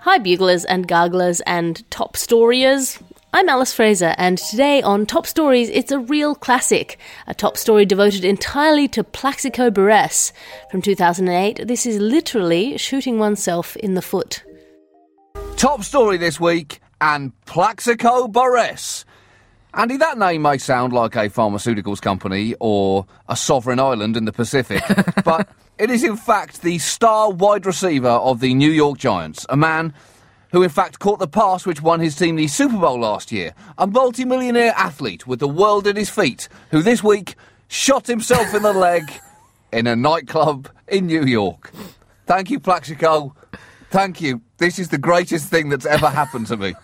Hi, buglers and garglers and top storiers. I'm Alice Fraser, and today on Top Stories, it's a real classic. A top story devoted entirely to Plaxico Burress. From 2008, this is literally shooting oneself in the foot. Top story this week, and Plaxico Burress. Andy, that name may sound like a pharmaceuticals company or a sovereign island in the Pacific, but it is in fact the star wide receiver of the New York Giants, a man who in fact caught the pass which won his team the Super Bowl last year. A multimillionaire athlete with the world at his feet, who this week shot himself in the leg in a nightclub in New York. Thank you, Plaxico. Thank you. This is the greatest thing that's ever happened to me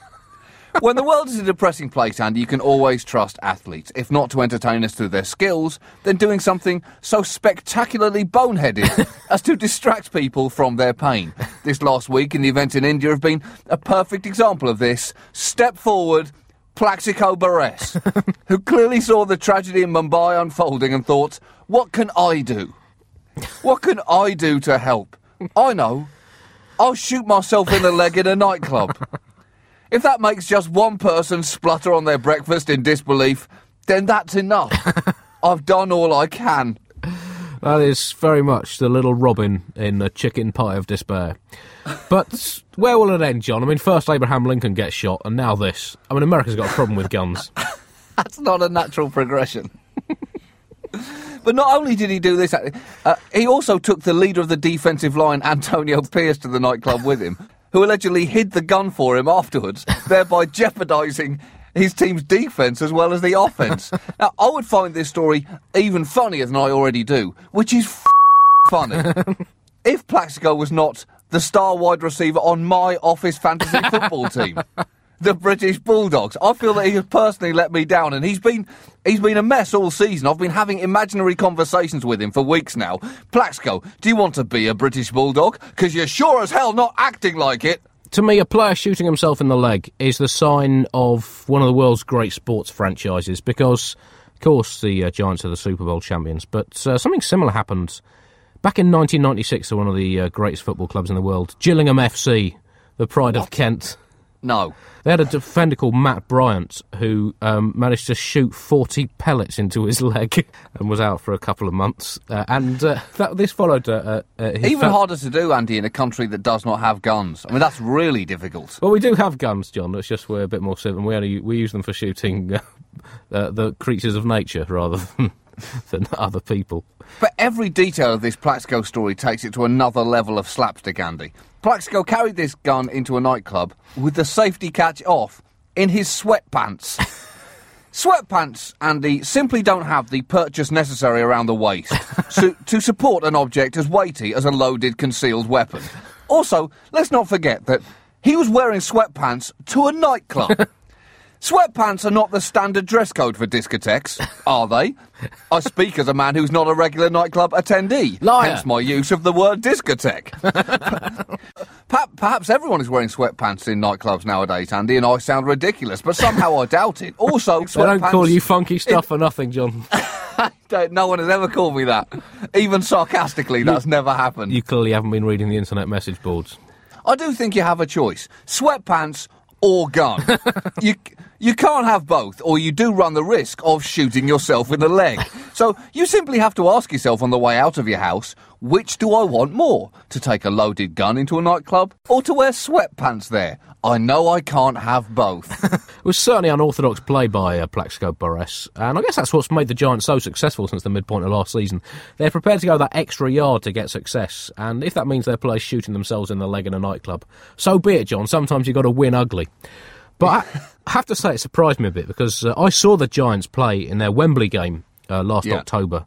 when the world is a depressing place, Andy, you can always trust athletes. If not to entertain us through their skills, then doing something so spectacularly boneheaded as to distract people from their pain. This last week in the events in India have been a perfect example of this. Step forward, Plaxico Burress, who clearly saw the tragedy in Mumbai unfolding and thought, what can I do? What can I do to help? I know. I'll shoot myself in the leg in a nightclub. If that makes just one person splutter on their breakfast in disbelief, then that's enough. I've done all I can. That is very much the little Robin in the chicken pie of despair. But where will it end, John? I mean, first Abraham Lincoln gets shot, and now this. I mean, America's got a problem with guns. That's not a natural progression. but not only did he do this, uh, he also took the leader of the defensive line, Antonio Pierce, to the nightclub with him who allegedly hid the gun for him afterwards, thereby jeopardising his team's defence as well as the offence. now, I would find this story even funnier than I already do, which is f- funny. if Plaxico was not the star wide receiver on my office fantasy football team the British Bulldogs. I feel that he has personally let me down, and he's been he's been a mess all season. I've been having imaginary conversations with him for weeks now. Plaxico, do you want to be a British Bulldog? Because you're sure as hell not acting like it. To me, a player shooting himself in the leg is the sign of one of the world's great sports franchises because, of course, the uh, Giants are the Super Bowl champions, but uh, something similar happened back in 1996 to one of the uh, greatest football clubs in the world, Gillingham FC, the pride what? of Kent. No. They had a defender called Matt Bryant who um, managed to shoot 40 pellets into his leg and was out for a couple of months. Uh, and uh, that, this followed. Uh, uh Even fa- harder to do, Andy, in a country that does not have guns. I mean, that's really difficult. Well, we do have guns, John. It's just we're a bit more civil. We, only, we use them for shooting uh, uh, the creatures of nature rather than. than other people. But every detail of this Plaxico story takes it to another level of slapstick, Andy. Plaxico carried this gun into a nightclub with the safety catch off in his sweatpants. Sweatpants, Andy, simply don't have the purchase necessary around the waist so, to support an object as weighty as a loaded concealed weapon. Also, let's not forget that he was wearing sweatpants to a nightclub. Sweatpants are not the standard dress code for discotheques, are they? I speak as a man who's not a regular nightclub attendee. Liar. Hence my use of the word discotheque. Perhaps everyone is wearing sweatpants in nightclubs nowadays, Andy, and I sound ridiculous, but somehow I doubt it. Also, They don't call you funky stuff for nothing, John. No one has ever called me that. Even sarcastically, that's never happened. You clearly haven't been reading the internet message boards. I do think you have a choice: sweatpants or gun. you you can't have both, or you do run the risk of shooting yourself in the leg. So you simply have to ask yourself on the way out of your house: which do I want more? To take a loaded gun into a nightclub, or to wear sweatpants there? I know I can't have both. It was certainly unorthodox play by uh, Plaxico Burress, and I guess that's what's made the Giants so successful since the midpoint of last season. They're prepared to go that extra yard to get success, and if that means their players shooting themselves in the leg in a nightclub, so be it, John. Sometimes you've got to win ugly. But I I have to say, it surprised me a bit because uh, I saw the Giants play in their Wembley game uh, last Yeah. October.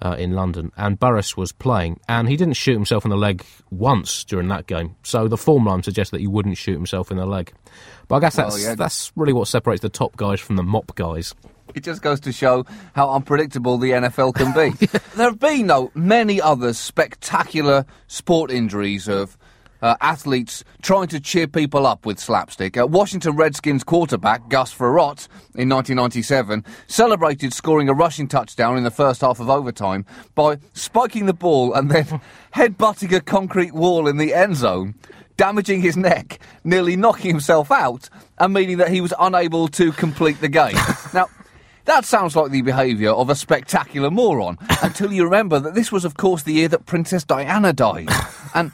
Uh, in London, and Burress was playing, and he didn't shoot himself in the leg once during that game. So the form line suggests that he wouldn't shoot himself in the leg. But I guess Well, that's yeah. that's really what separates the top guys from the mop guys. It just goes to show how unpredictable the NFL can be. there have been, though, many other spectacular sport injuries of uh, athletes trying to cheer people up with slapstick. Uh, Washington Redskins quarterback Gus Frerotte in 1997 celebrated scoring a rushing touchdown in the first half of overtime by spiking the ball and then headbutting a concrete wall in the end zone damaging his neck, nearly knocking himself out, and meaning that he was unable to complete the game. now, that sounds like the behaviour of a spectacular moron, until you remember that this was, of course, the year that Princess Diana died. And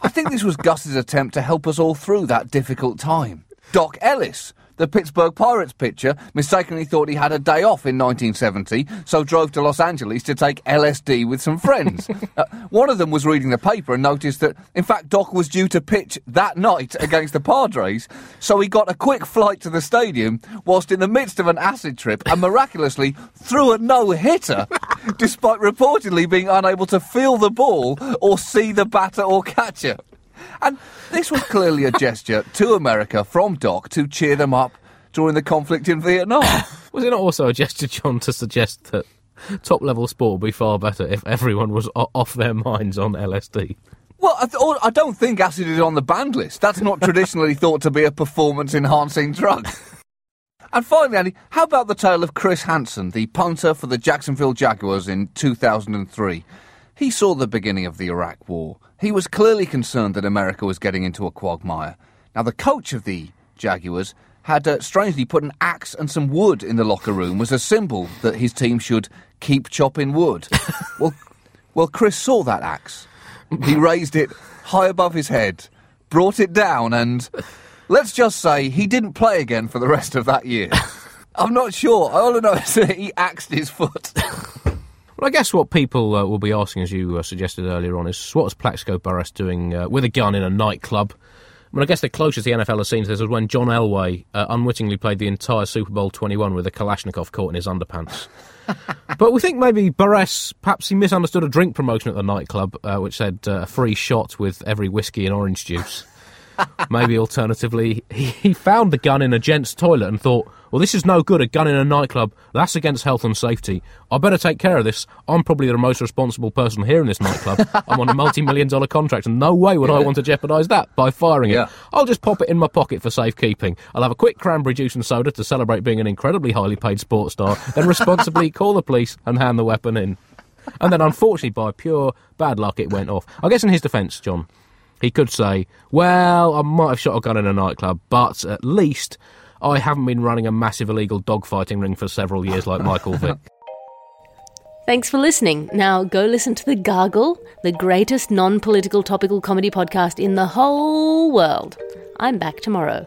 I think this was Gus's attempt to help us all through that difficult time. Doc Ellis, the Pittsburgh Pirates pitcher, mistakenly thought he had a day off in 1970, so drove to Los Angeles to take LSD with some friends. uh, one of them was reading the paper and noticed that, in fact, Doc was due to pitch that night against the Padres, so he got a quick flight to the stadium whilst in the midst of an acid trip and miraculously threw a no-hitter, despite reportedly being unable to feel the ball or see the batter or catcher. And this was clearly a gesture to America from Doc to cheer them up during the conflict in Vietnam. Was it not also a gesture, John, to suggest that top level sport would be far better if everyone was off their minds on LSD? Well, I, th- I don't think acid is on the banned list. That's not traditionally thought to be a performance enhancing drug. And finally, Andy, how about the tale of Chris Hanson, the punter for the Jacksonville Jaguars in 2003? He saw the beginning of the Iraq War. He was clearly concerned that America was getting into a quagmire. Now, the coach of the Jaguars had uh, strangely put an axe and some wood in the locker room as a symbol that his team should keep chopping wood. well, well, Chris saw that axe. He raised it high above his head, brought it down, and let's just say he didn't play again for the rest of that year. I'm not sure. All I know is that he axed his foot. Well, I guess what people uh, will be asking, as you uh, suggested earlier on, is what was Plaxico Burress doing uh, with a gun in a nightclub? I mean, I guess the closest the NFL has seen to this was when John Elway uh, unwittingly played the entire Super Bowl 21 with a Kalashnikov caught in his underpants. but we think maybe Burress, perhaps he misunderstood a drink promotion at the nightclub, uh, which said uh, a free shot with every whiskey and orange juice. Maybe alternatively, he, he found the gun in a gent's toilet and thought, well, this is no good, a gun in a nightclub. That's against health and safety. I better take care of this. I'm probably the most responsible person here in this nightclub. I'm on a multi million dollar contract, and no way would I want to jeopardise that by firing Yeah. it. I'll just pop it in my pocket for safekeeping. I'll have a quick cranberry juice and soda to celebrate being an incredibly highly paid sports star, then responsibly call the police and hand the weapon in. And then, unfortunately, by pure bad luck, it went off. I guess in his defence, John, he could say, Well, I might have shot a gun in a nightclub, but at least I haven't been running a massive illegal dogfighting ring for several years like Michael Vick. Thanks for listening. Now go listen to The Gargle, the greatest non political topical comedy podcast in the whole world. I'm back tomorrow.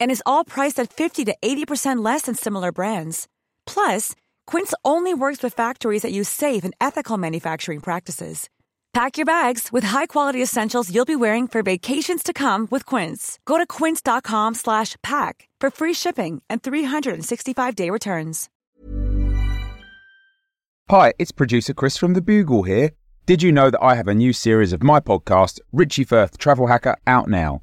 and is all priced at 50 to 80% less than similar brands. Plus, Quince only works with factories that use safe and ethical manufacturing practices. Pack your bags with high-quality essentials you'll be wearing for vacations to come with Quince. Go to quince.com/pack for free shipping and 365-day returns. Hi, it's producer Chris from The Bugle here. Did you know that I have a new series of my podcast, Richie Firth Travel Hacker, out now?